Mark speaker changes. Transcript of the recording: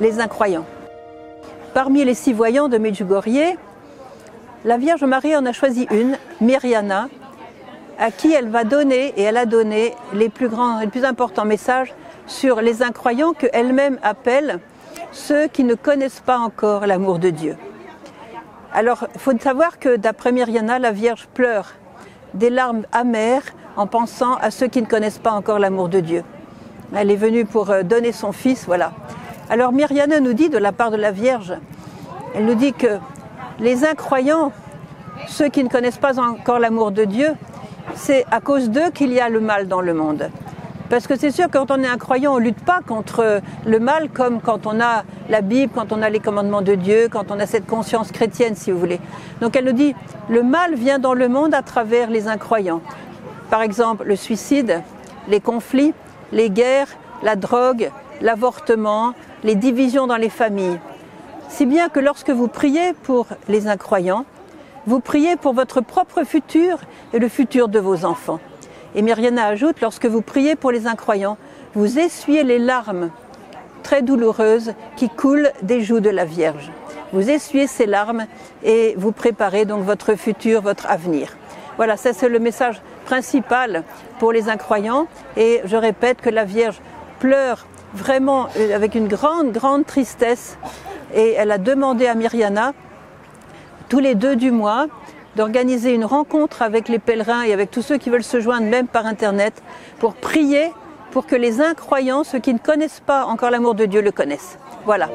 Speaker 1: Les incroyants. Parmi les six voyants de Medjugorje, la Vierge Marie en a choisi une, Myriana, à qui elle va donner et elle a donné les plus grands, les plus importants messages sur les incroyants qu'elle-même appelle ceux qui ne connaissent pas encore l'amour de Dieu. Alors, il faut savoir que d'après Myriana, la Vierge pleure des larmes amères en pensant à ceux qui ne connaissent pas encore l'amour de Dieu. Elle est venue pour euh, donner son fils, voilà. Alors Myriana nous dit de la part de la Vierge, elle nous dit que les incroyants, ceux qui ne connaissent pas encore l'amour de Dieu, c'est à cause d'eux qu'il y a le mal dans le monde. Parce que c'est sûr, quand on est un croyant, on ne lutte pas contre le mal comme quand on a la Bible, quand on a les commandements de Dieu, quand on a cette conscience chrétienne, si vous voulez. Donc elle nous dit, le mal vient dans le monde à travers les incroyants. Par exemple, le suicide, les conflits, les guerres, la drogue, l'avortement, les divisions dans les familles. Si bien que lorsque vous priez pour les incroyants, vous priez pour votre propre futur et le futur de vos enfants. Et Myriana ajoute, lorsque vous priez pour les incroyants, vous essuyez les larmes très douloureuses qui coulent des joues de la Vierge. Vous essuyez ces larmes et vous préparez donc votre futur, votre avenir. Voilà, ça c'est le message principal pour les incroyants. Et je répète que la Vierge pleure vraiment euh, avec une grande, grande tristesse. Et elle a demandé à Myriana, tous les deux du mois, d'organiser une rencontre avec les pèlerins et avec tous ceux qui veulent se joindre même par Internet pour prier pour que les incroyants, ceux qui ne connaissent pas encore l'amour de Dieu, le connaissent. Voilà.